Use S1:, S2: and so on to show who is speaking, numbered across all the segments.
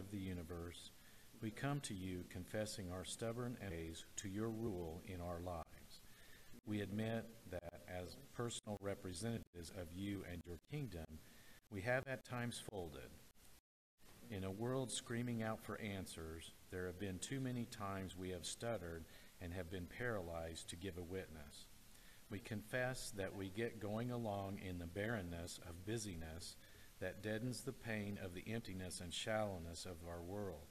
S1: of the universe, we come to you confessing our stubborn ways to your rule in our lives. We admit that as personal representatives of you and your kingdom, we have at times folded. In a world screaming out for answers, there have been too many times we have stuttered and have been paralyzed to give a witness. We confess that we get going along in the barrenness of busyness that deadens the pain of the emptiness and shallowness of our world,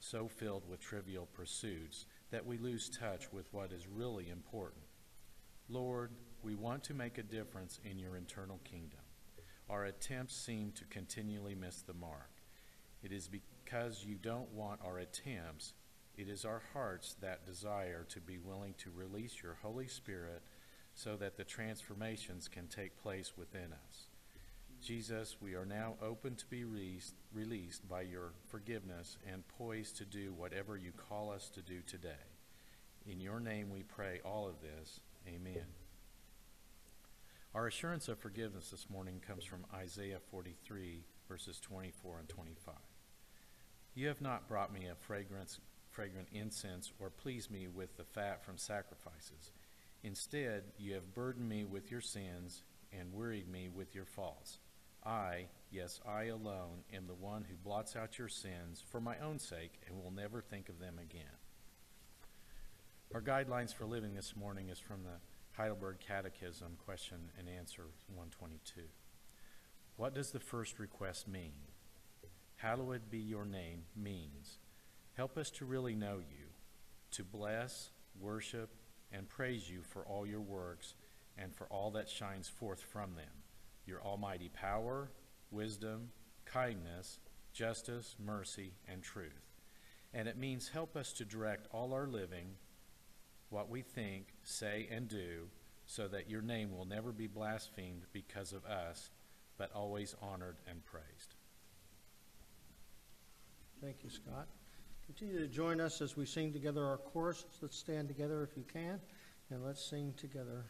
S1: so filled with trivial pursuits that we lose touch with what is really important. Lord, we want to make a difference in your internal kingdom. Our attempts seem to continually miss the mark. It is because you don't want our attempts, it is our hearts that desire to be willing to release your Holy Spirit so that the transformations can take place within us. Jesus, we are now open to be released, released by your forgiveness and poised to do whatever you call us to do today. In your name we pray all of this. Amen. Our assurance of forgiveness this morning comes from Isaiah 43, verses 24 and 25. You have not brought me a fragrance, fragrant incense or pleased me with the fat from sacrifices. Instead, you have burdened me with your sins and wearied me with your faults. I, yes, I alone, am the one who blots out your sins for my own sake and will never think of them again. Our guidelines for living this morning is from the Heidelberg Catechism, question and answer 122. What does the first request mean? Hallowed be your name means help us to really know you, to bless, worship, and praise you for all your works and for all that shines forth from them your almighty power, wisdom, kindness, justice, mercy, and truth. And it means help us to direct all our living, what we think, say, and do, so that your name will never be blasphemed because of us, but always honored and praised.
S2: Thank you, Scott. Continue to join us as we sing together our chorus. Let's stand together if you can, and let's sing together.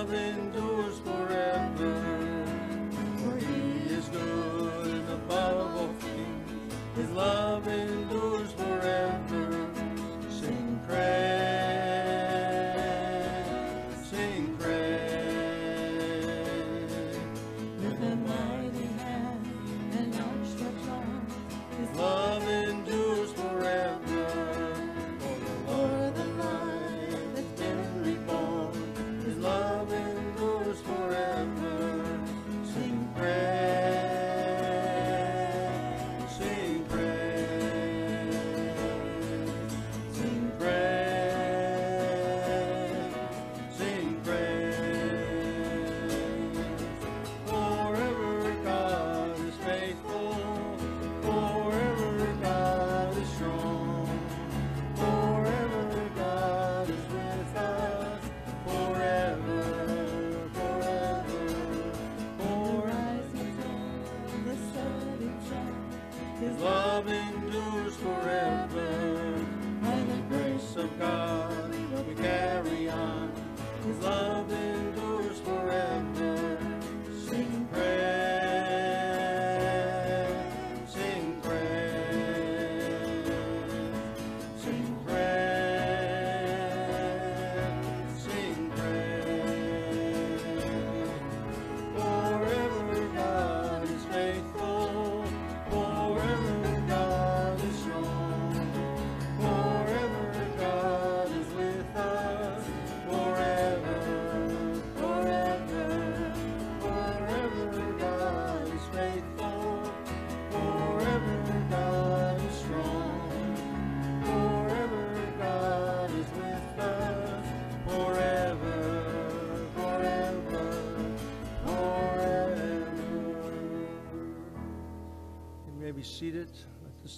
S2: His love endures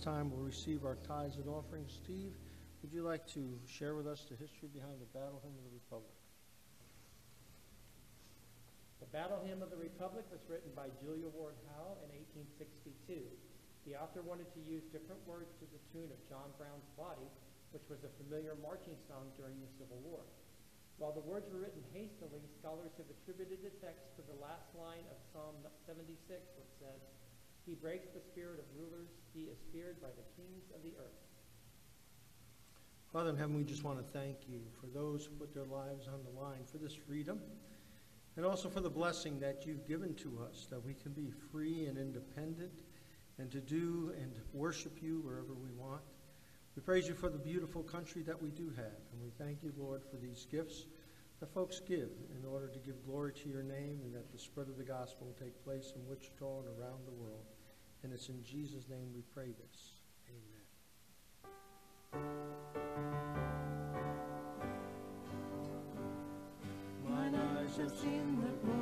S2: time, we'll receive our tithes and offerings. Steve, would you like to share with us the history behind the Battle Hymn of the Republic?
S3: The Battle Hymn of the Republic was written by Julia Ward Howe in 1862. The author wanted to use different words to the tune of John Brown's Body, which was a familiar marching song during the Civil War. While the words were written hastily, scholars have attributed the text to the last line of Psalm 76, which says, He breaks the spirit of rulers, he is feared by the kings of the earth.
S2: Father in heaven, we just want to thank you for those who put their lives on the line for this freedom, and also for the blessing that you've given to us, that we can be free and independent, and to do and worship you wherever we want. We praise you for the beautiful country that we do have, and we thank you, Lord, for these gifts that folks give in order to give glory to your name and that the spread of the gospel will take place in Wichita and around the world. And it's in Jesus' name we pray this. Amen. Mine eyes have seen the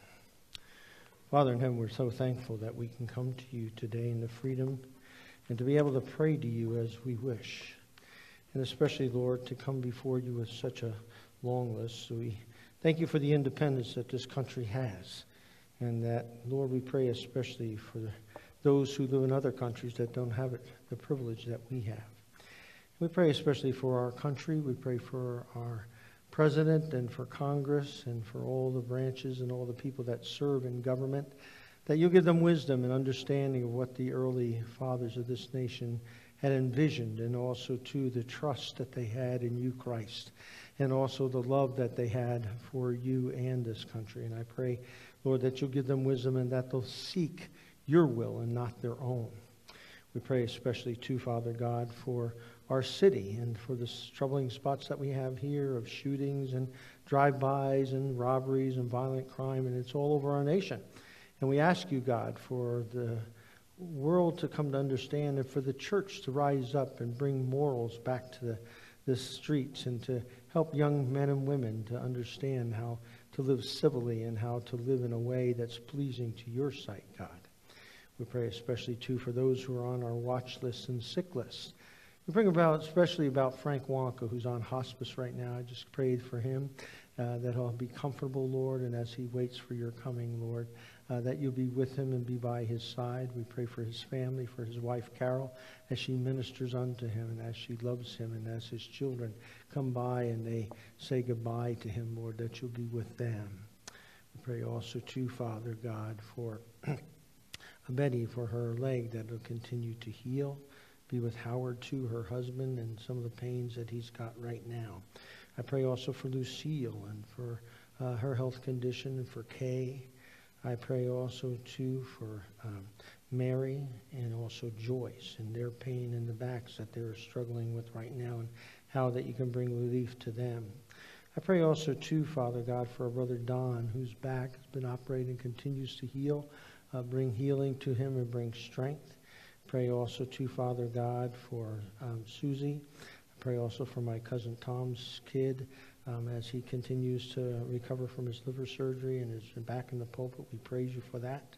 S2: Father in heaven, we're so thankful that we can come to you today in the freedom and to be able to pray to you as we wish. And especially, Lord, to come before you with such a long list. So we thank you for the independence that this country has. And that, Lord, we pray especially for those who live in other countries that don't have it, the privilege that we have. We pray especially for our country. We pray for our president and for Congress and for all the branches and all the people that serve in government, that you give them wisdom and understanding of what the early fathers of this nation had envisioned, and also, to the trust that they had in you, Christ, and also the love that they had for you and this country. And I pray, Lord, that you'll give them wisdom and that they'll seek your will and not their own. We pray especially, to Father God, for our city and for the troubling spots that we have here of shootings and drive-bys and robberies and violent crime, and it's all over our nation. And we ask you, God, for the world to come to understand and for the church to rise up and bring morals back to the, the streets and to help young men and women to understand how to live civilly and how to live in a way that's pleasing to your sight, God. We pray especially, too, for those who are on our watch list and sick list we bring about, especially about Frank Wonka, who's on hospice right now. I just prayed for him uh, that he'll be comfortable, Lord, and as he waits for your coming, Lord, uh, that you'll be with him and be by his side. We pray for his family, for his wife Carol, as she ministers unto him and as she loves him, and as his children come by and they say goodbye to him, Lord, that you'll be with them. We pray also, too, Father God, for Betty, for her leg that will continue to heal be with Howard, too, her husband, and some of the pains that he's got right now. I pray also for Lucille and for uh, her health condition and for Kay. I pray also, too, for um, Mary and also Joyce and their pain in the backs that they're struggling with right now and how that you can bring relief to them. I pray also, too, Father God, for our brother Don, whose back has been operating and continues to heal. Uh, bring healing to him and bring strength. Pray also to Father God for um, Susie. I pray also for my cousin Tom's kid um, as he continues to recover from his liver surgery and is back in the pulpit. We praise you for that.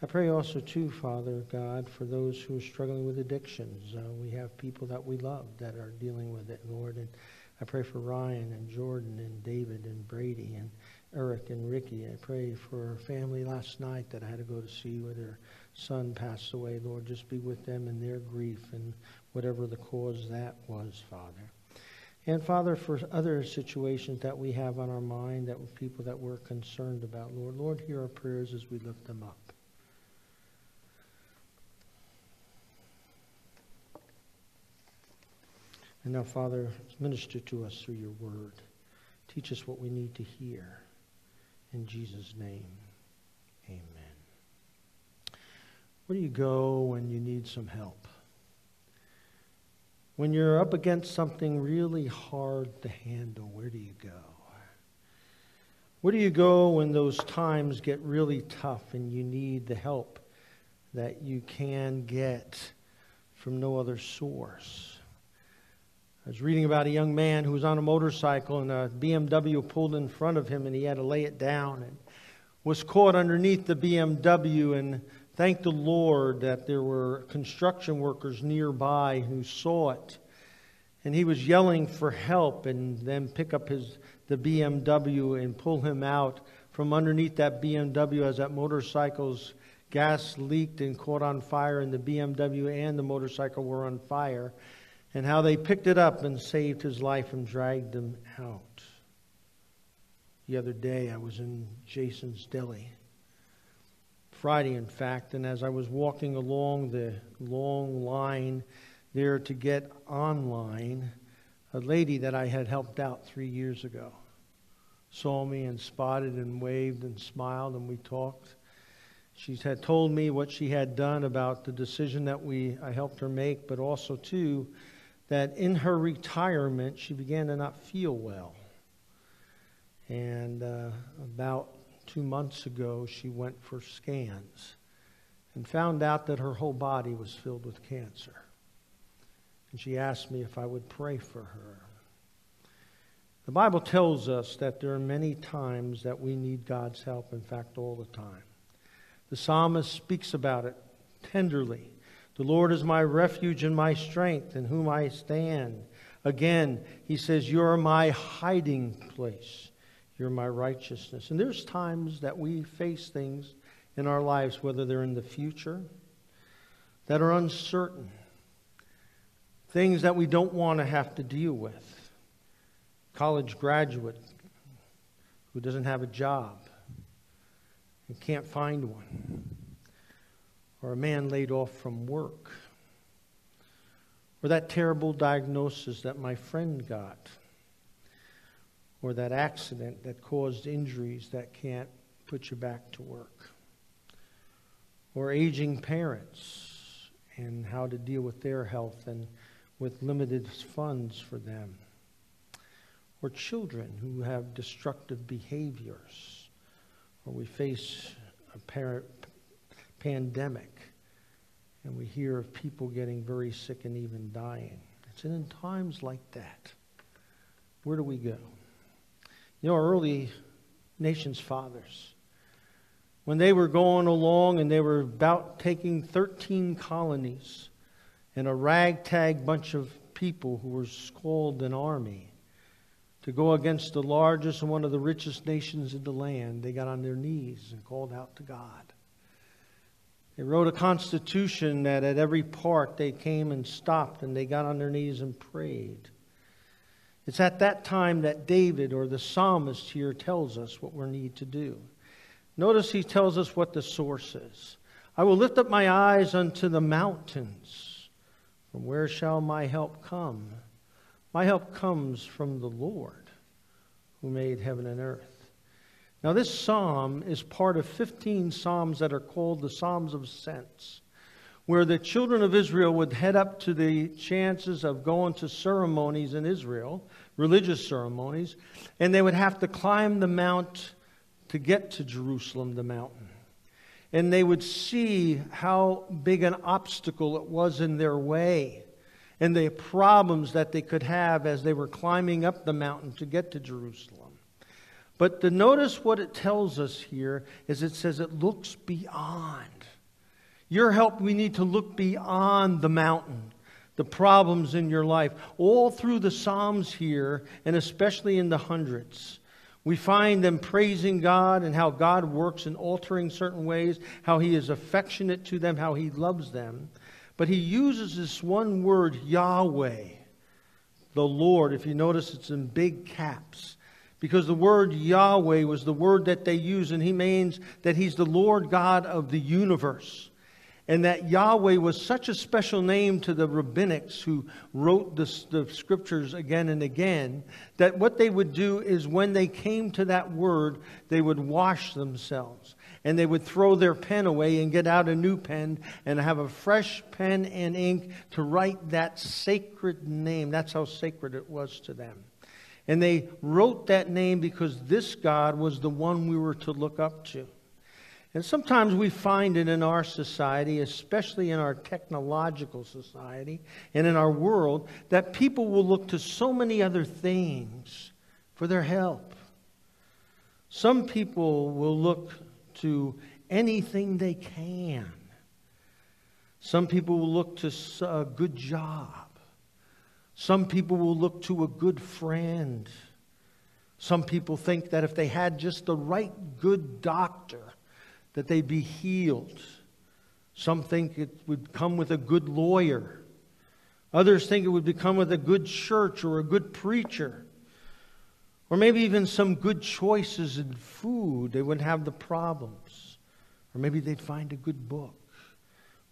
S2: I pray also too, Father God, for those who are struggling with addictions. Uh, we have people that we love that are dealing with it, Lord. And I pray for Ryan and Jordan and David and Brady and Eric and Ricky. I pray for a family last night that I had to go to see with their son passed away, Lord, just be with them in their grief and whatever the cause that was, Father. And Father, for other situations that we have on our mind, that were people that we're concerned about, Lord, Lord, hear our prayers as we lift them up. And now, Father, minister to us through your word. Teach us what we need to hear. In Jesus' name, amen. Where do you go when you need some help? When you're up against something really hard to handle, where do you go? Where do you go when those times get really tough and you need the help that you can get from no other source? I was reading about a young man who was on a motorcycle and a BMW pulled in front of him and he had to lay it down and was caught underneath the BMW and Thank the Lord that there were construction workers nearby who saw it. And he was yelling for help and then pick up his the BMW and pull him out from underneath that BMW as that motorcycle's gas leaked and caught on fire and the BMW and the motorcycle were on fire and how they picked it up and saved his life and dragged him out. The other day I was in Jason's Deli Friday, in fact, and as I was walking along the long line there to get online, a lady that I had helped out three years ago saw me and spotted and waved and smiled, and we talked. She had told me what she had done about the decision that we I helped her make, but also too that in her retirement she began to not feel well. And uh, about two months ago, she went for scans and found out that her whole body was filled with cancer. And she asked me if I would pray for her. The Bible tells us that there are many times that we need God's help, in fact, all the time. The psalmist speaks about it tenderly. The Lord is my refuge and my strength, in whom I stand. Again, he says, You're my hiding place. You're my righteousness. And there's times that we face things in our lives, whether they're in the future, that are uncertain, things that we don't want to have to deal with. College graduate who doesn't have a job and can't find one, or a man laid off from work, or that terrible diagnosis that my friend got, or that accident that caused injuries that can't put you back to work, or aging parents and how to deal with their health and with limited funds for them, or children who have destructive behaviors, or we face a par- pandemic and we hear of people getting very sick and even dying. It's in times like that. Where do we go? You know, early nation's fathers, when they were going along and they were about taking 13 colonies and a ragtag bunch of people who were called an army to go against the largest and one of the richest nations in the land, they got on their knees and called out to God. They wrote a constitution that at every part they came and stopped and they got on their knees and prayed. It's at that time that David or the psalmist here tells us what we need to do. Notice he tells us what the source is. I will lift up my eyes unto the mountains. From where shall my help come? My help comes from the Lord who made heaven and earth. Now, this psalm is part of 15 psalms that are called the Psalms of Ascents, where the children of Israel would head up to the chances of going to ceremonies in Israel, religious ceremonies, and they would have to climb the mount to get to Jerusalem, the mountain. And they would see how big an obstacle it was in their way and the problems that they could have as they were climbing up the mountain to get to Jerusalem. But to notice what it tells us here is it says it looks beyond. Your help, we need to look beyond the mountain, the problems in your life. All through the Psalms here, and especially in the hundreds, we find them praising God and how God works in altering certain ways, how He is affectionate to them, how He loves them. But He uses this one word, Yahweh, the Lord. If you notice, it's in big caps because the word Yahweh was the word that they use, and he means that he's the Lord God of the universe. And that Yahweh was such a special name to the rabbinics who wrote the, the, scriptures again and again that what they would do is when they came to that word, they would wash themselves. And they would throw their pen away and get out a new pen and have a fresh pen and ink to write that sacred name. That's how sacred it was to them. And they wrote that name because this God was the one we were to look up to. And sometimes we find it in our society, especially in our technological society and in our world, that people will look to so many other things for their help. Some people will look to anything they can. Some people will look to a good job. Some people will look to a good friend. Some people think that if they had just the right good doctor, that they'd be healed. Some think it would come with a good lawyer. Others think it would come with a good church or a good preacher. Or maybe even some good choices in food. They wouldn't have the problems. Or maybe they'd find a good book.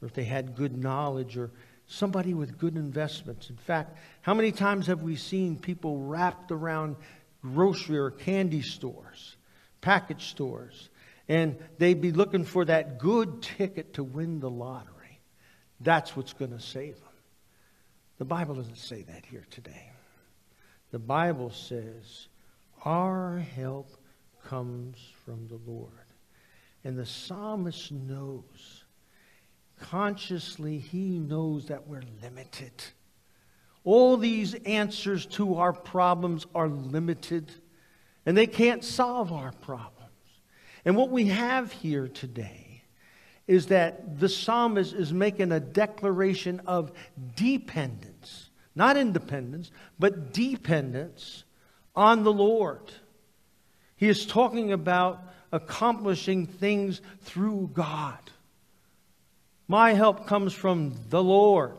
S2: Or if they had good knowledge or somebody with good investments. In fact, how many times have we seen people wrapped around grocery or candy stores, package stores, and they'd be looking for that good ticket to win the lottery? That's what's going to save them. The Bible doesn't say that here today. The Bible says, Our help comes from the Lord. And the psalmist knows consciously, he knows that we're limited. All these answers to our problems are limited, and they can't solve our problems. And what we have here today is that the psalmist is making a declaration of dependence, not independence, but dependence on the Lord. He is talking about accomplishing things through God. My help comes from the Lord.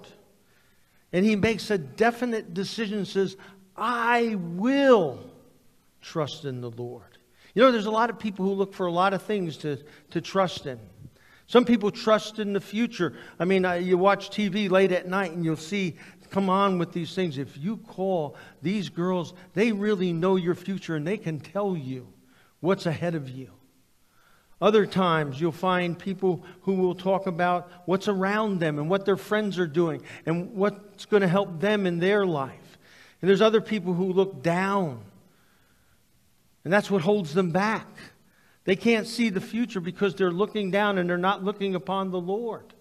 S2: And he makes a definite decision says, I will trust in the Lord. You know, there's a lot of people who look for a lot of things to, to trust in. Some people trust in the future. I mean, you watch TV late at night and you'll see, come on with these things. If you call these girls, they really know your future and they can tell you what's ahead of you. Other times, you'll find people who will talk about what's around them and what their friends are doing and what's going to help them in their life. And there's other people who look down, and that's what holds them back. They can't see the future because they're looking down and they're not looking upon the Lord.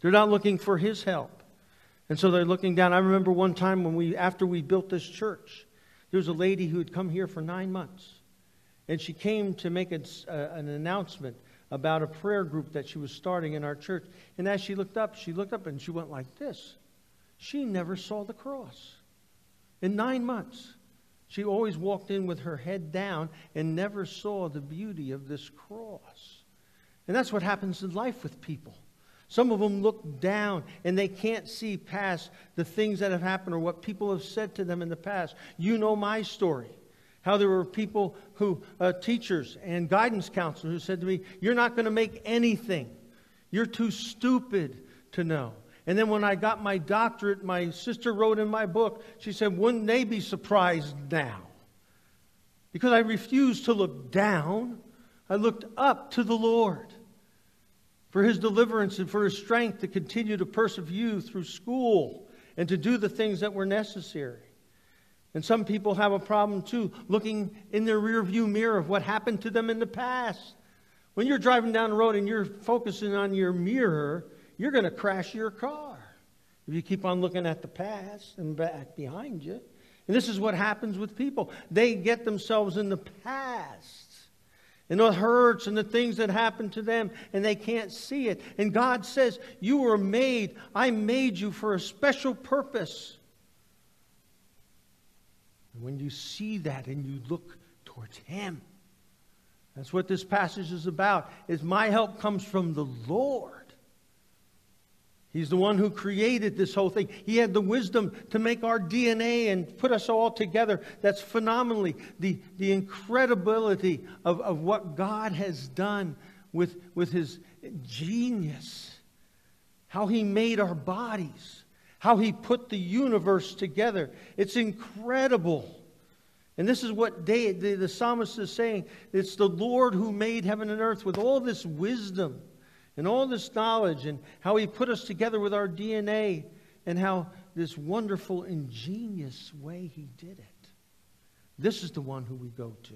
S2: They're not looking for His help. And so they're looking down. I remember one time when we, after we built this church, there was a lady who had come here for nine months. And she came to make a, uh, an announcement about a prayer group that she was starting in our church. And as she looked up, she looked up and she went like this. She never saw the cross. In nine months, she always walked in with her head down and never saw the beauty of this cross. And that's what happens in life with people. Some of them look down and they can't see past the things that have happened or what people have said to them in the past. You know my story. How there were people who, uh, teachers and guidance counselors, who said to me, You're not going to make anything. You're too stupid to know. And then when I got my doctorate, my sister wrote in my book, she said, Wouldn't they be surprised now? Because I refused to look down, I looked up to the Lord for his deliverance and for his strength to continue to persevere through school and to do the things that were necessary. And some people have a problem too, looking in their rearview mirror of what happened to them in the past. When you're driving down the road and you're focusing on your mirror, you're going to crash your car if you keep on looking at the past and back behind you. And this is what happens with people. They get themselves in the past and the hurts and the things that happen to them, and they can't see it. And God says, You were made, I made you for a special purpose. And when you see that and you look towards Him, that's what this passage is about. Is my help comes from the Lord. He's the one who created this whole thing. He had the wisdom to make our DNA and put us all together. That's phenomenally the, the incredibility of, of what God has done with, with his genius. How he made our bodies how he put the universe together. It's incredible. And this is what the, the psalmist is saying. It's the Lord who made heaven and earth with all this wisdom and all this knowledge, and how he put us together with our DNA, and how this wonderful, ingenious way he did it. This is the one who we go to.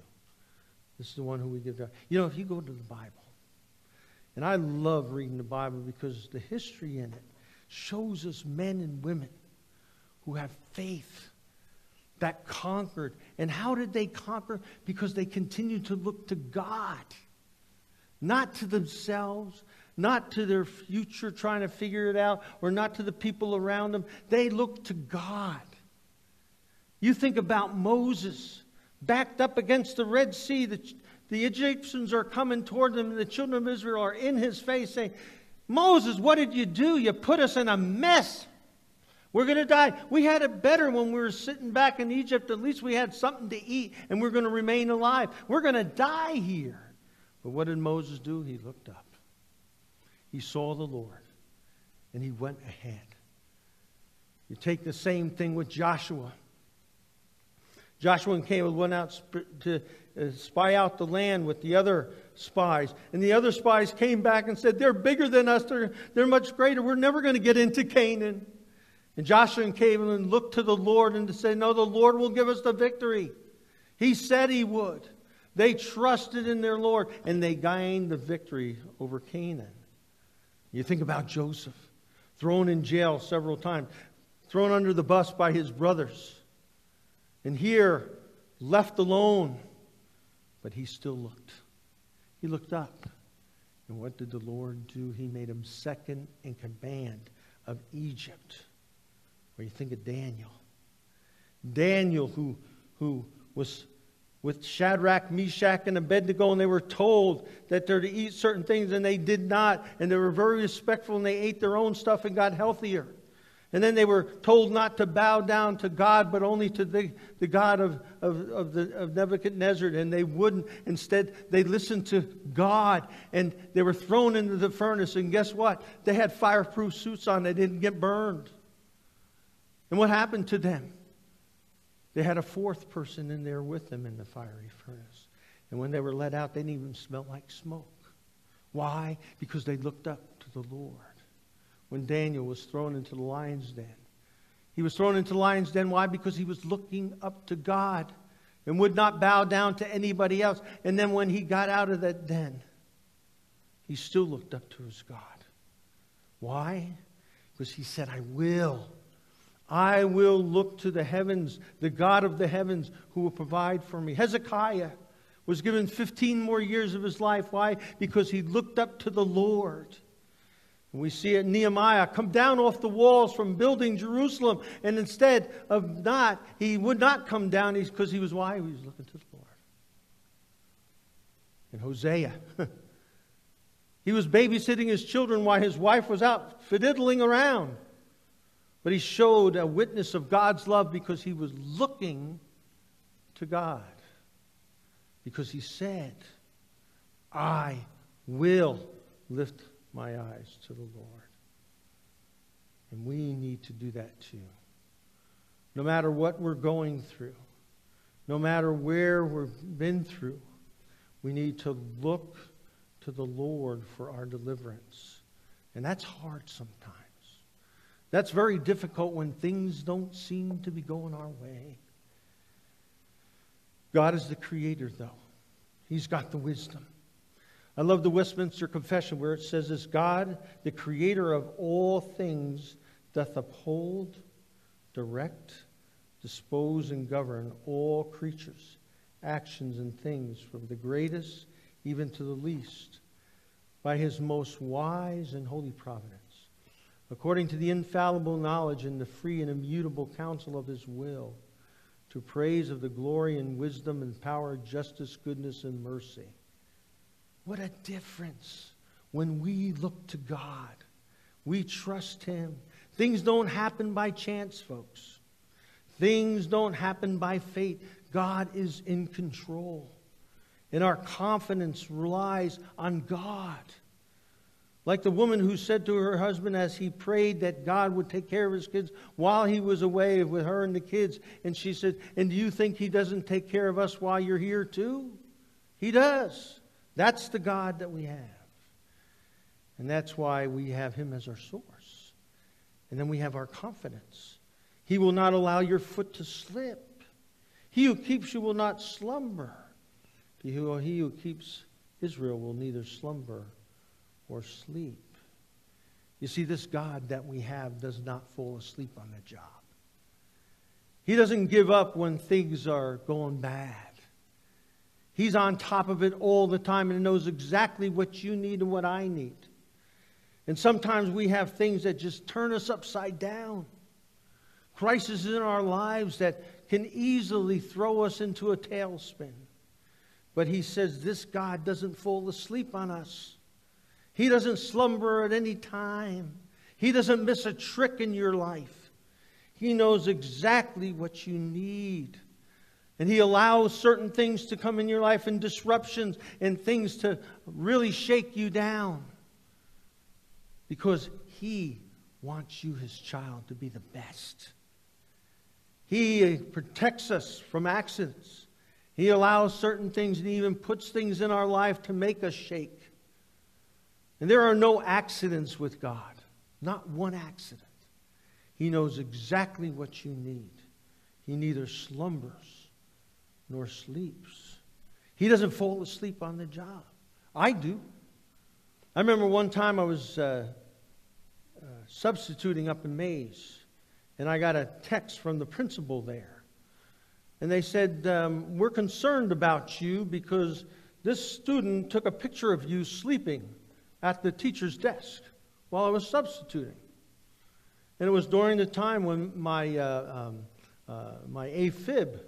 S2: This is the one who we give to. You know, if you go to the Bible, and I love reading the Bible because the history in it shows us men and women who have faith that conquered. And how did they conquer? Because they continued to look to God, not to themselves, not to their future trying to figure it out, or not to the people around them. They looked to God. You think about Moses backed up against the Red Sea. The, the Egyptians are coming toward them, and the children of Israel are in his face saying, Moses, what did you do? You put us in a mess. We're going to die. We had it better when we were sitting back in Egypt. At least we had something to eat and we're going to remain alive. We're going to die here. But what did Moses do? He looked up. He saw the Lord and he went ahead. You take the same thing with Joshua. Joshua and Caleb went out to uh, spy out the land with the other spies. And the other spies came back and said, They're bigger than us. They're, they're much greater. We're never going to get into Canaan. And Joshua and Caleb looked to the Lord and say, No, the Lord will give us the victory. He said he would. They trusted in their Lord and they gained the victory over Canaan. You think about Joseph, thrown in jail several times thrown under the bus by his brothers. And here, left alone. But he still looked. He looked up. And what did the Lord do? He made him second in command of Egypt. Where you think of Daniel. Daniel, who, who was with Shadrach, Meshach, and Abednego, and they were told that they're to eat certain things, and they did not. And they were very respectful, and they ate their own stuff and got healthier. And then they were told not to bow down to God, but only to the, the God of, of, of, the, of Nebuchadnezzar. And they wouldn't. Instead, they listened to God. And they were thrown into the furnace. And guess what? They had fireproof suits on. They didn't get burned. And what happened to them? They had a fourth person in there with them in the fiery furnace. And when they were let out, they didn't even smell like smoke. Why? Because they looked up to the Lord when Daniel was thrown into the lion's den. He was thrown into the lion's den. Why? Because he was looking up to God and would not bow down to anybody else. And then when he got out of that den, he still looked up to his God. Why? Because he said, I will. I will look to the heavens, the God of the heavens, who will provide for me. Hezekiah was given 15 more years of his life. Why? Because he looked up to the Lord. We see it Nehemiah come down off the walls from building Jerusalem, and instead of not, he would not come down because he was why? He was looking to the Lord. And Hosea, he was babysitting his children while his wife was out fiddling around. But he showed a witness of God's love because he was looking to God. Because he said, I will lift my eyes to the Lord. And we need to do that too. No matter what we're going through, no matter where we've been through, we need to look to the Lord for our deliverance. And that's hard sometimes. That's very difficult when things don't seem to be going our way. God is the creator, though. He's got the wisdom. I love the Westminster Confession where it says this God, the creator of all things, doth uphold, direct, dispose, and govern all creatures, actions, and things, from the greatest even to the least, by his most wise and holy providence, according to the infallible knowledge and the free and immutable counsel of his will, to praise of the glory and wisdom and power, justice, goodness, and mercy what a difference when we look to God. We trust Him. Things don't happen by chance, folks. Things don't happen by fate. God is in control. And our confidence relies on God. Like the woman who said to her husband as he prayed that God would take care of his kids while he was away with her and the kids. And she said, And do you think he doesn't take care of us while you're here too? He does. That's the God that we have. And that's why we have Him as our source. And then we have our confidence. He will not allow your foot to slip. He who keeps you will not slumber. He who, keeps Israel will neither slumber or sleep. You see, this God that we have does not fall asleep on the job. He doesn't give up when things are going bad. He's on top of it all the time and knows exactly what you need and what I need. And sometimes we have things that just turn us upside down. Crises in our lives that can easily throw us into a tailspin. But he says this God doesn't fall asleep on us. He doesn't slumber at any time. He doesn't miss a trick in your life. He knows exactly what you need. And He allows certain things to come in your life and disruptions and things to really shake you down. Because He wants you, His child, to be the best. He protects us from accidents. He allows certain things and even puts things in our life to make us shake. And there are no accidents with God, not one accident. He knows exactly what you need. He neither slumbers nor sleeps. He doesn't fall asleep on the job. I do. I remember one time I was uh, uh, substituting up in Maize, and I got a text from the principal there. And they said, um, We're concerned about you because this student took a picture of you sleeping at the teacher's desk while I was substituting. And it was during the time when my, uh, um, uh, my AFib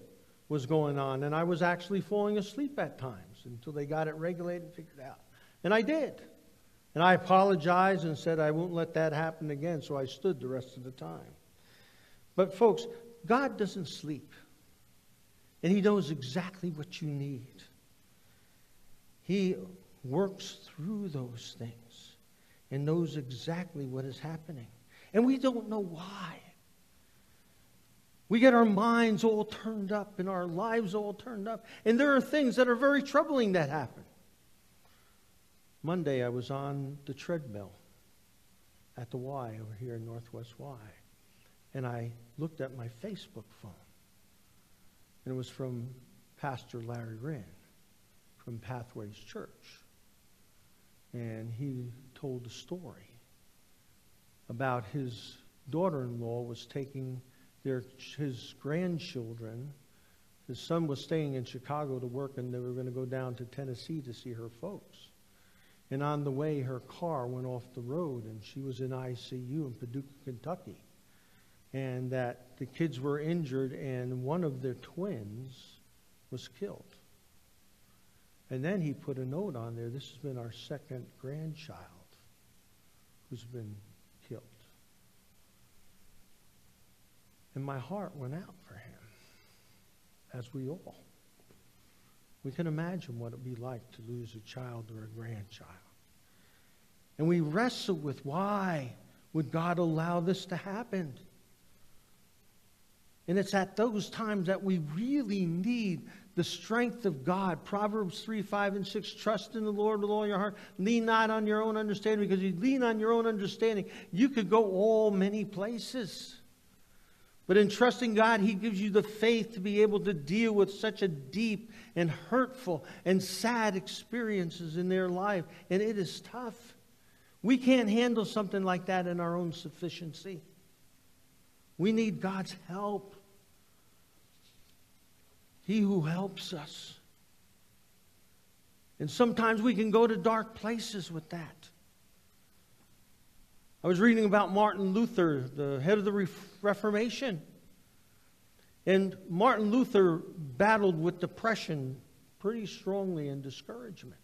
S2: was going on, and I was actually falling asleep at times until they got it regulated and figured out. And I did. And I apologized and said I won't let that happen again, so I stood the rest of the time. But, folks, God doesn't sleep, and He knows exactly what you need. He works through those things and knows exactly what is happening. And we don't know why. We get our minds all turned up and our lives all turned up. And there are things that are very troubling that happen. Monday, I was on the treadmill at the Y over here in Northwest Y. And I looked at my Facebook phone. And it was from Pastor Larry Wren from Pathways Church. And he told the story about his daughter-in-law was taking their, his grandchildren. His son was staying in Chicago to work, and they were going to go down to Tennessee to see her folks. And on the way, her car went off the road, and she was in ICU in Paducah, Kentucky. And that the kids were injured, and one of their twins was killed. And then he put a note on there this has been our second grandchild who's been killed. And my heart went out for him, as we all. We can imagine what it would be like to lose a child or a grandchild. And we wrestle with why would God allow this to happen? And it's at those times that we really need the strength of God. Proverbs 3, 5, and 6. Trust in the Lord with all your heart. Lean not on your own understanding, because you lean on your own understanding, you could go all many places. But in trusting God, He gives you the faith to be able to deal with such a deep and hurtful and sad experiences in their life. And it is tough. We can't handle something like that in our own sufficiency. We need God's help. He who helps us. And sometimes we can go to dark places with that. I was reading about Martin Luther, the head of the Reformation. And Martin Luther battled with depression pretty strongly and discouragement.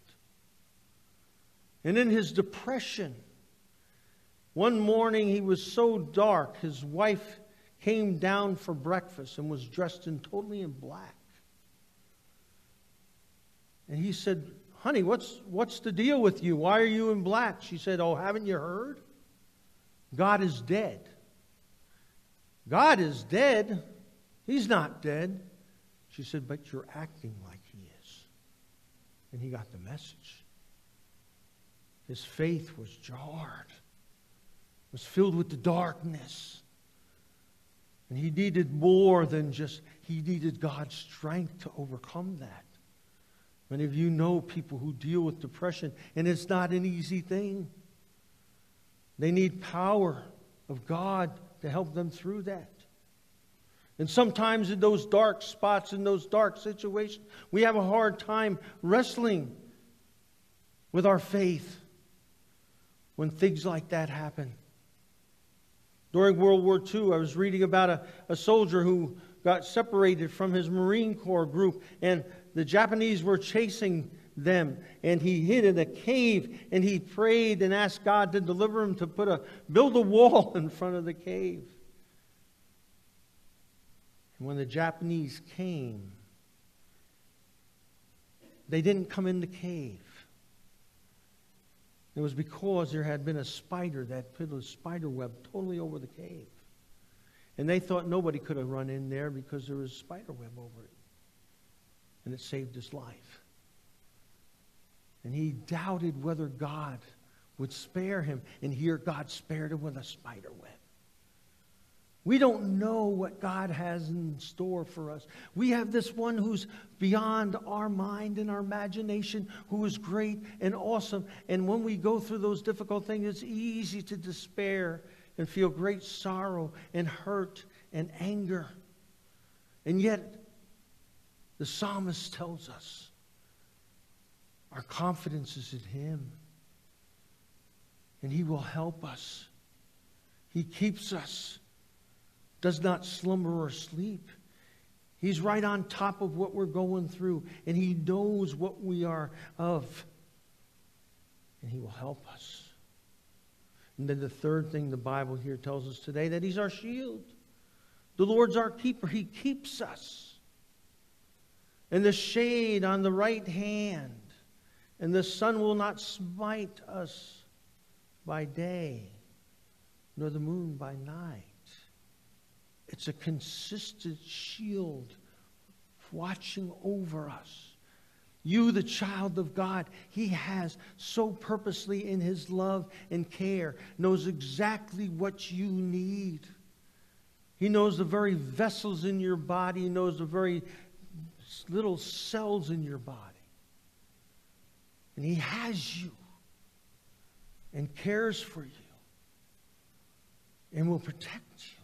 S2: And in his depression, one morning he was so dark, his wife came down for breakfast and was dressed in totally in black. And he said, Honey, what's, what's the deal with you? Why are you in black? She said, Oh, haven't you heard? God is dead. God is dead. He's not dead. She said, But you're acting like he is. And he got the message. His faith was jarred, was filled with the darkness. And he needed more than just, he needed God's strength to overcome that. Many of you know people who deal with depression, and it's not an easy thing. They need power of God to help them through that. And sometimes in those dark spots, in those dark situations, we have a hard time wrestling with our faith when things like that happen. During World War II, I was reading about a, a soldier who got separated from his Marine Corps group, and the Japanese were chasing them. And he hid in a cave and he prayed and asked God to deliver him to put a build a wall in front of the cave. And when the Japanese came, they didn't come in the cave. It was because there had been a spider that put a spider web totally over the cave. And they thought nobody could have run in there because there was a spider web over it. And it saved his life. And he doubted whether God would spare him. And here God spared him with a spider web. We don't know what God has in store for us. We have this one who's beyond our mind and our imagination, who is great and awesome. And when we go through those difficult things, it's easy to despair and feel great sorrow and hurt and anger. And yet, the psalmist tells us our confidence is in Him. And He will help us. He keeps us, does not slumber or sleep. He's right on top of what we're going through, and He knows what we are of. And He will help us. And then the third thing the Bible here tells us today that He's our shield. The Lord's our keeper. He keeps us. And the shade on the right hand, and the sun will not smite us by day, nor the moon by night. It's a consistent shield watching over us. You, the child of God, He has so purposely in His love and care, knows exactly what you need. He knows the very vessels in your body, He knows the very little cells in your body. And He has you and cares for you and will protect you.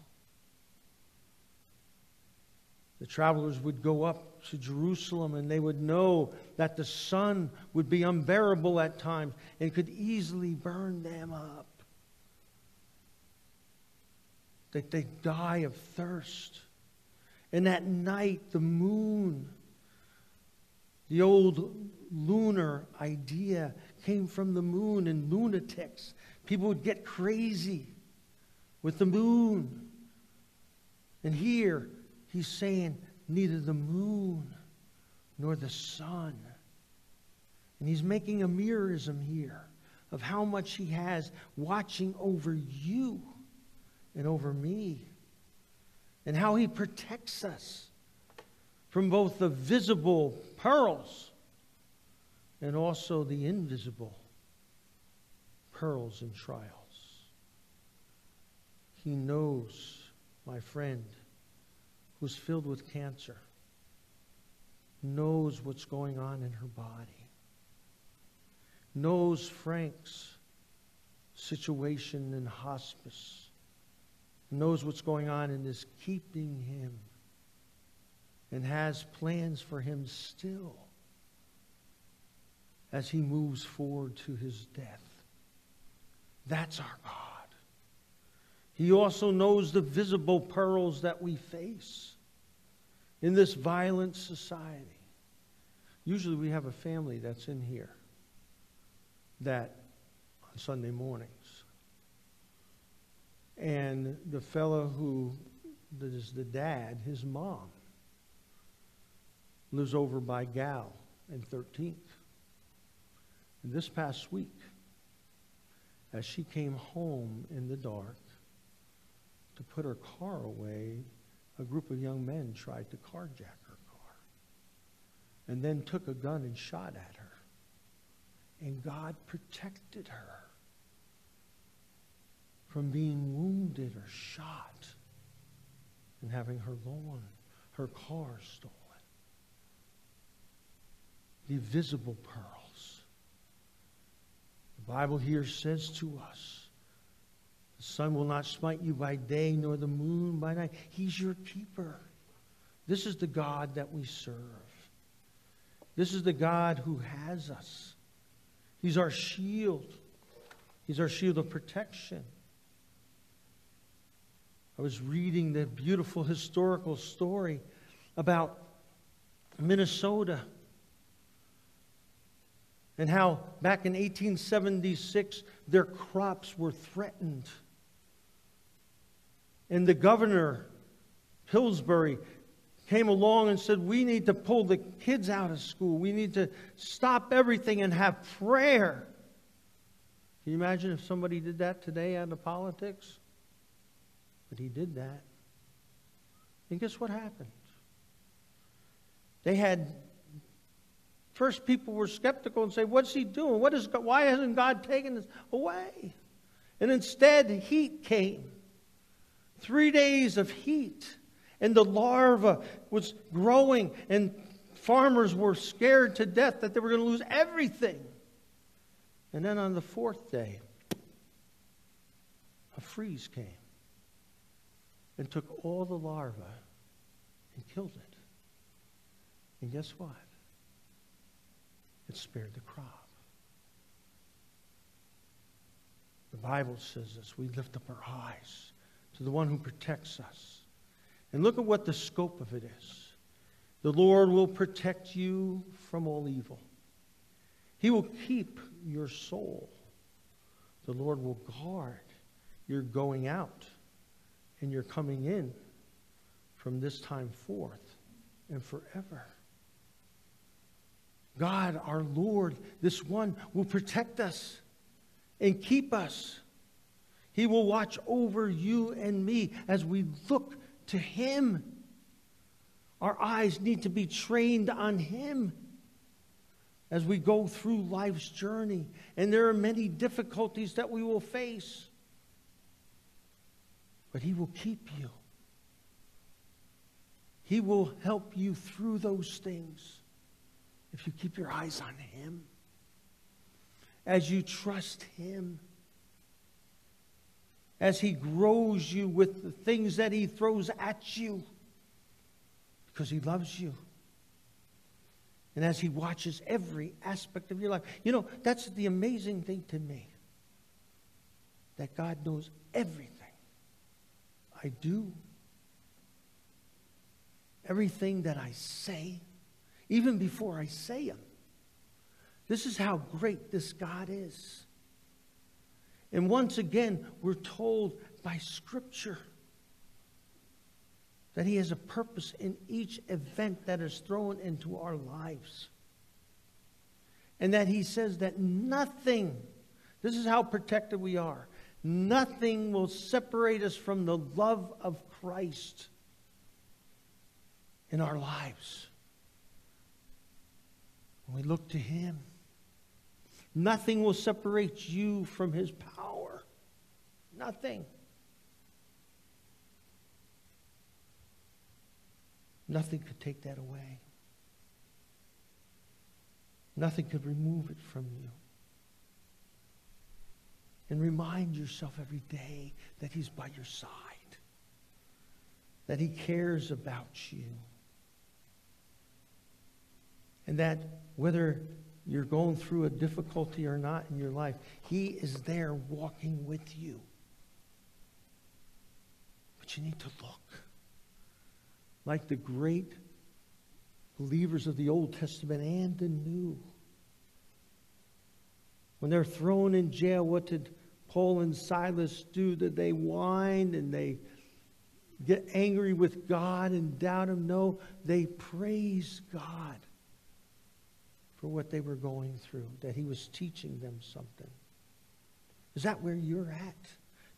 S2: The travelers would go up to Jerusalem and they would know that the sun would be unbearable at times and could easily burn them up. That they die of thirst. And at night, the moon, the old lunar idea came from the moon and lunatics. People would get crazy with the moon. And here, he's saying, neither the moon nor the sun. And he's making a merism here of how much he has watching over you and over me, and how he protects us from both the visible perils and also the invisible perils and trials. He knows, my friend, who's filled with cancer, knows what's going on in her body, knows Frank's situation in hospice, knows what's going on and is keeping him, and has plans for him still as he moves forward to his death. That's our God. He also knows the visible perils that we face in this violent society. Usually we have a family that's in here that on Sunday mornings. And the fellow who is the dad, his mom, lives over by Gal and 13th. And this past week, as she came home in the dark to put her car away, a group of young men tried to carjack her car and then took a gun and shot at her. And God protected her from being wounded or shot and having her lawn, her car stolen. The visible pearls. The Bible here says to us the sun will not smite you by day, nor the moon by night. He's your keeper. This is the God that we serve. This is the God who has us. He's our shield. He's our shield of protection. I was reading the beautiful historical story about Minnesota and how back in 1876 their crops were threatened. And the governor, Pillsbury, came along and said, We need to pull the kids out of school. We need to stop everything and have prayer. Can you imagine if somebody did that today out of politics? But he did that. And guess what happened? They had first people were skeptical and say, "What's he doing? What is? Why hasn't God taken this away?" And instead, heat came. Three days of heat. And the larva was growing, and farmers were scared to death that they were going to lose everything. And then on the fourth day, a freeze came and took all the larvae and killed it. And guess what? It spared the crop. The Bible says this we lift up our eyes to the one who protects us. And look at what the scope of it is. The Lord will protect you from all evil. He will keep your soul. The Lord will guard your going out and your coming in from this time forth and forever. God, our Lord, this one, will protect us and keep us. He will watch over you and me as we look to Him. Our eyes need to be trained on Him as we go through life's journey. And there are many difficulties that we will face. But He will keep you, He will help you through those things if you keep your eyes on Him, as you trust Him, as He grows you with the things that He throws at you, because He loves you. And as He watches every aspect of your life. You know, that's the amazing thing to me that God knows everything I do, everything that I say even before I say them. This is how great this God is. And once again, we're told by Scripture that He has a purpose in each event that is thrown into our lives. And that He says that nothing, this is how protected we are, nothing will separate us from the love of Christ in our lives. We look to Him, nothing will separate you from His power. Nothing. Nothing could take that away. Nothing could remove it from you. And remind yourself every day that He's by your side, that He cares about you and that whether you're going through a difficulty or not in your life, He is there walking with you. But you need to look. Like the great believers of the Old Testament and the New. When they're thrown in jail, what did Paul and Silas do? Did they whine and they get angry with God and doubt Him? No, they praise God for what they were going through, that he was teaching them something. Is that where you're at?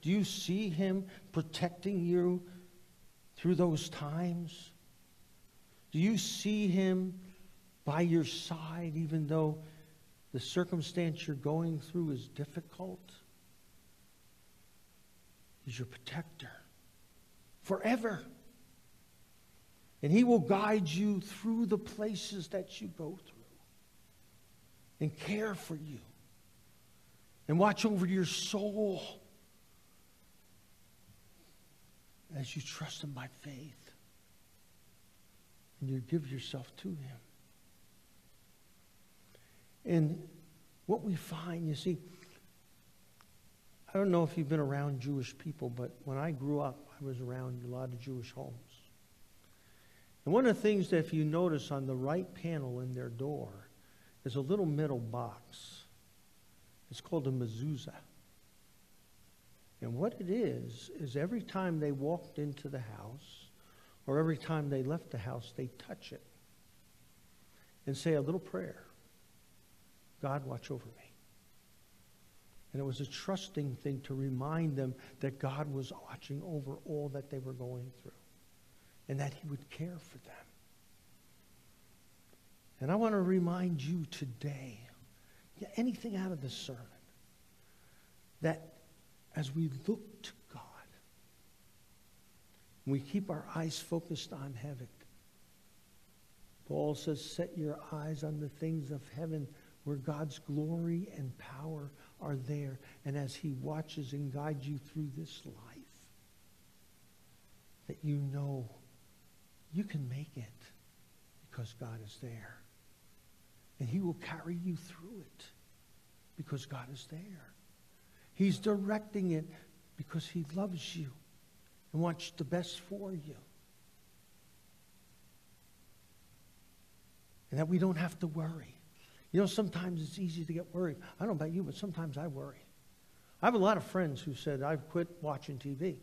S2: Do you see him protecting you through those times? Do you see him by your side even though the circumstance you're going through is difficult? He's your protector forever. And he will guide you through the places that you go through and care for you and watch over your soul as you trust Him by faith and you give yourself to Him. And what we find, you see, I don't know if you've been around Jewish people, but when I grew up, I was around a lot of Jewish homes. And one of the things that if you notice on the right panel in their door, is a little metal box. It's called a mezuzah. And what it is, is every time they walked into the house, or every time they left the house, they touch it and say a little prayer God, watch over me. And it was a trusting thing to remind them that God was watching over all that they were going through and that He would care for them. And I want to remind you today, anything out of this sermon, that as we look to God, we keep our eyes focused on heaven. Paul says, set your eyes on the things of heaven where God's glory and power are there. And as He watches and guides you through this life, that you know you can make it because God is there. And He will carry you through it because God is there. He's directing it because He loves you and wants the best for you. And that we don't have to worry. You know, sometimes it's easy to get worried. I don't know about you, but sometimes I worry. I have a lot of friends who said, I've quit watching TV.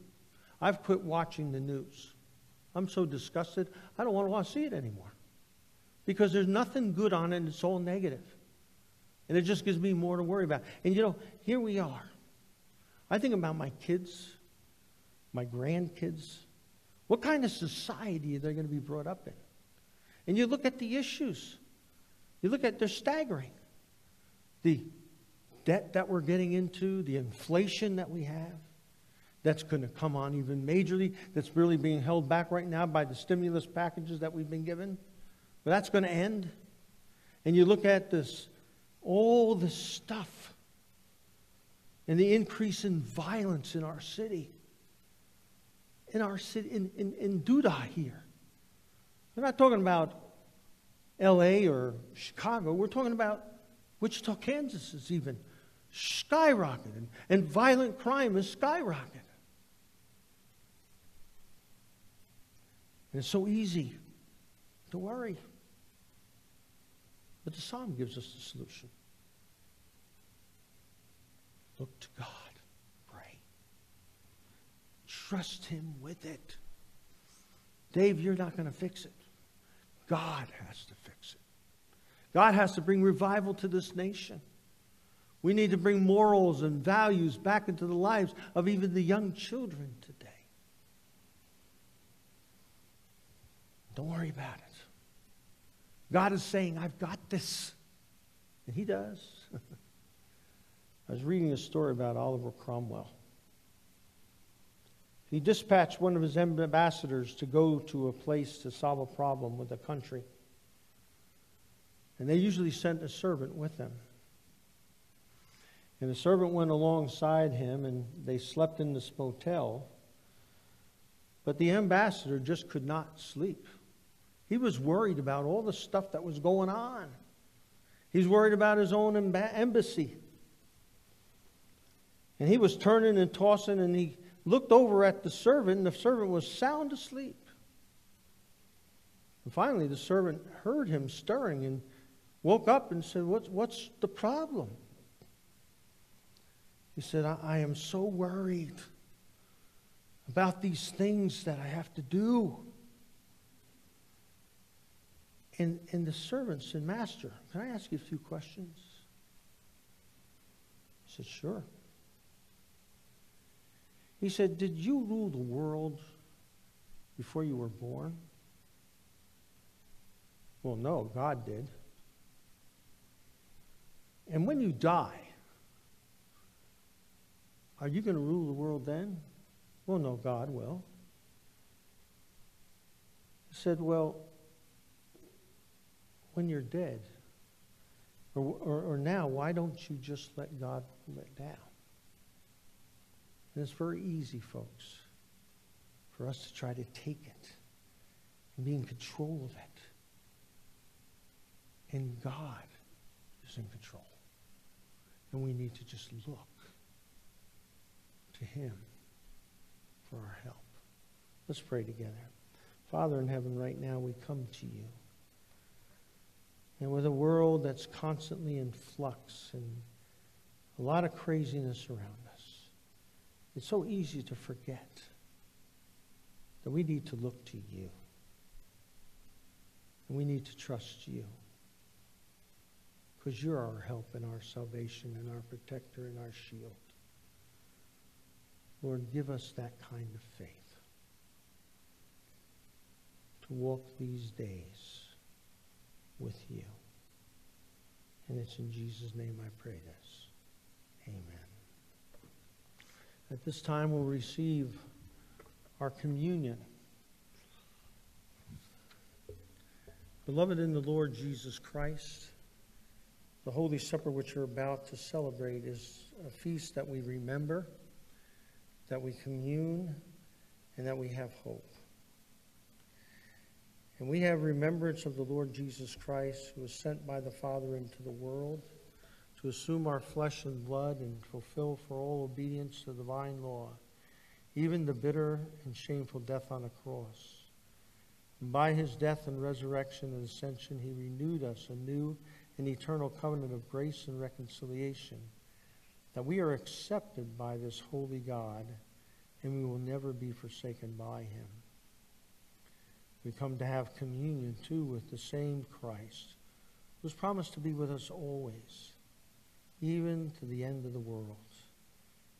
S2: I've quit watching the news. I'm so disgusted, I don't want to see it anymore. Because there's nothing good on it, and it's all negative. And it just gives me more to worry about. And you know, here we are. I think about my kids, my grandkids. What kind of society are they going to be brought up in? And you look at the issues. You look at, they're staggering. The debt that we're getting into, the inflation that we have, that's going to come on even majorly, that's really being held back right now by the stimulus packages that we've been given. But that's going to end. And you look at this, all the stuff and the increase in violence in our city, in our city, in, in, in Duda here. We're not talking about LA or Chicago. We're talking about Wichita, Kansas is even skyrocketing, and violent crime is skyrocketing. And it's so easy to worry. But the psalm gives us the solution. Look to God. Pray. Trust Him with it. Dave, you're not going to fix it. God has to fix it. God has to bring revival to this nation. We need to bring morals and values back into the lives of even the young children today. Don't worry about it. God is saying, I've got this. And He does. I was reading a story about Oliver Cromwell. He dispatched one of his ambassadors to go to a place to solve a problem with a country. And they usually sent a servant with them. And the servant went alongside him, and they slept in this motel. But the ambassador just could not sleep. He was worried about all the stuff that was going on. He's worried about his own embassy. And he was turning and tossing, and he looked over at the servant, and the servant was sound asleep. And finally, the servant heard him stirring and woke up and said, What's, what's the problem? He said, I, I am so worried about these things that I have to do. And, and the servants said, Master, can I ask you a few questions? He said, Sure. He said, Did you rule the world before you were born? Well, no, God did. And when you die, are you going to rule the world then? Well, no, God will. He said, Well, when you're dead, or, or, or now, why don't you just let God let down? And it's very easy, folks, for us to try to take it and be in control of it. And God is in control. And we need to just look to Him for our help. Let's pray together. Father in heaven, right now we come to you. And with a world that's constantly in flux and a lot of craziness around us, it's so easy to forget that we need to look to you. And we need to trust you. Because you're our help and our salvation and our protector and our shield. Lord, give us that kind of faith to walk these days with you. And it's in Jesus' name I pray this. Amen. At this time, we'll receive our communion. Beloved in the Lord Jesus Christ, The Holy Supper, which we are about to celebrate, is a feast that we remember, that we commune, and that we have hope. And we have remembrance of the Lord Jesus Christ, who was sent by the Father into the world to assume our flesh and blood and fulfill for all obedience to the divine law, even the bitter and shameful death on a cross. And by his death and resurrection and ascension, he renewed us a new and eternal covenant of grace and reconciliation, that we are accepted by this holy God, and we will never be forsaken by him. We come to have communion, too, with the same Christ, who has promised to be with us always, even to the end of the world.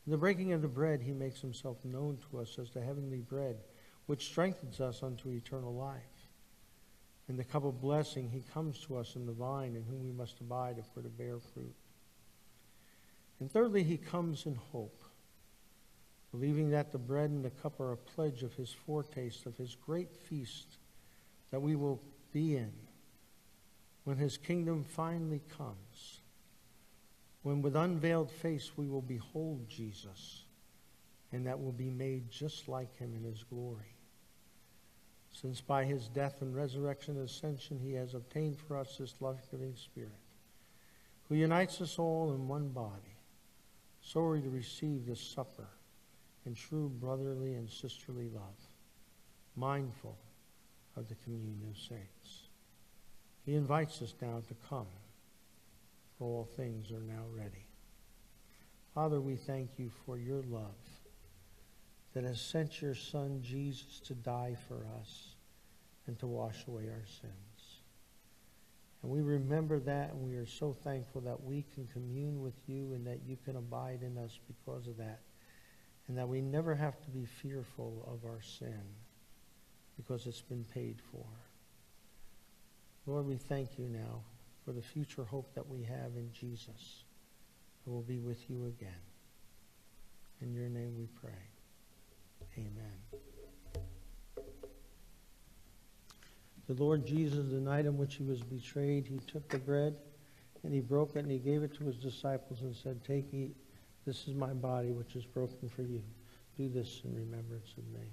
S2: In the breaking of the bread, he makes himself known to us as the heavenly bread, which strengthens us unto eternal life. In the cup of blessing, he comes to us in the vine in whom we must abide if we're to bear fruit. And thirdly, he comes in hope, believing that the bread and the cup are a pledge of his foretaste of his great feast that we will be in when his kingdom finally comes, when with unveiled face we will behold Jesus, and that will be made just like him in his glory since by his death and resurrection and ascension he has obtained for us this life-giving Spirit, who unites us all in one body. So are we to receive this supper in true brotherly and sisterly love, mindful of the communion of saints. He invites us now to come, for all things are now ready. Father, we thank you for your love that has sent your Son Jesus to die for us and to wash away our sins. And we remember that, and we are so thankful that we can commune with you and that you can abide in us because of that. And that we never have to be fearful of our sin because it's been paid for. Lord, we thank you now for the future hope that we have in Jesus. And we'll be with you again. In your name we pray. Amen. The Lord Jesus, the night on which he was betrayed, he took the bread and he broke it and he gave it to his disciples and said, Take, eat. This is my body, which is broken for you. Do this in remembrance of me.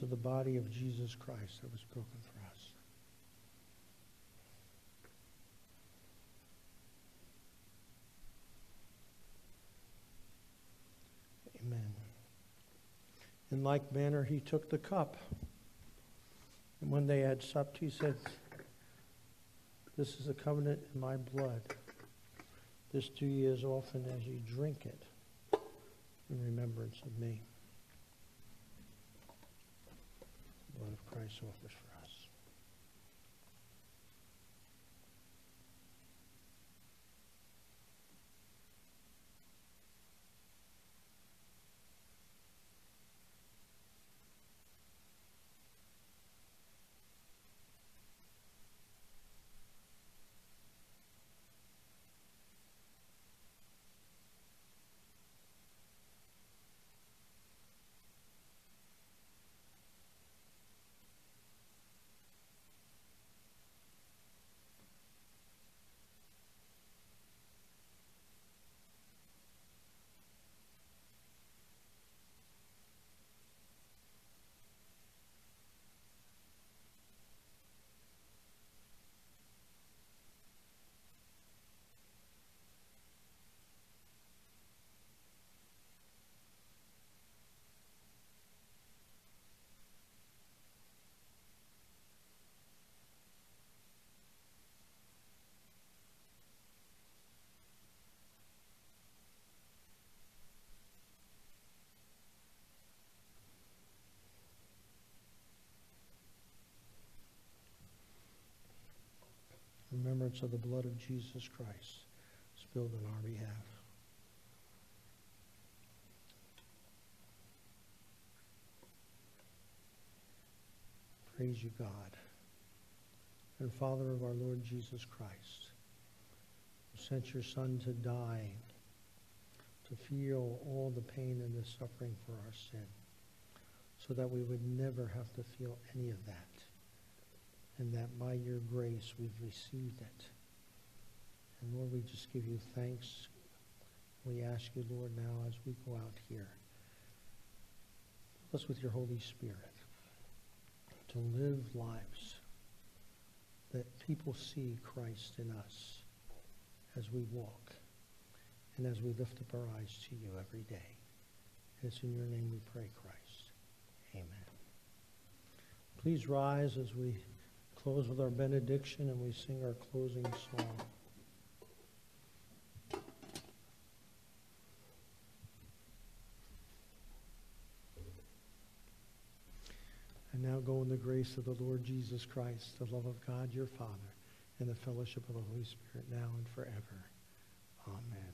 S2: Of the body of Jesus Christ that was broken for us. Amen. In like manner, he took the cup. And when they had supped, he said, This is a covenant in my blood. This do ye as often as ye drink it in remembrance of me. Blood of Christ offers for us. Remembrance of the blood of Jesus Christ spilled on our behalf. Praise you, God. And Father of our Lord Jesus Christ, who sent your Son to die, to feel all the pain and the suffering for our sin, so that we would never have to feel any of that, and that by your grace we've received it. And Lord, we just give you thanks. We ask you, Lord, now as we go out here, us with your Holy Spirit to live lives that people see Christ in us as we walk and as we lift up our eyes to you every day. It's in your name we pray, Christ. Amen. Please rise as we close with our benediction and we sing our closing song. And now go in the grace of the Lord Jesus Christ, the love of God your Father, and the fellowship of the Holy Spirit now and forever. Amen.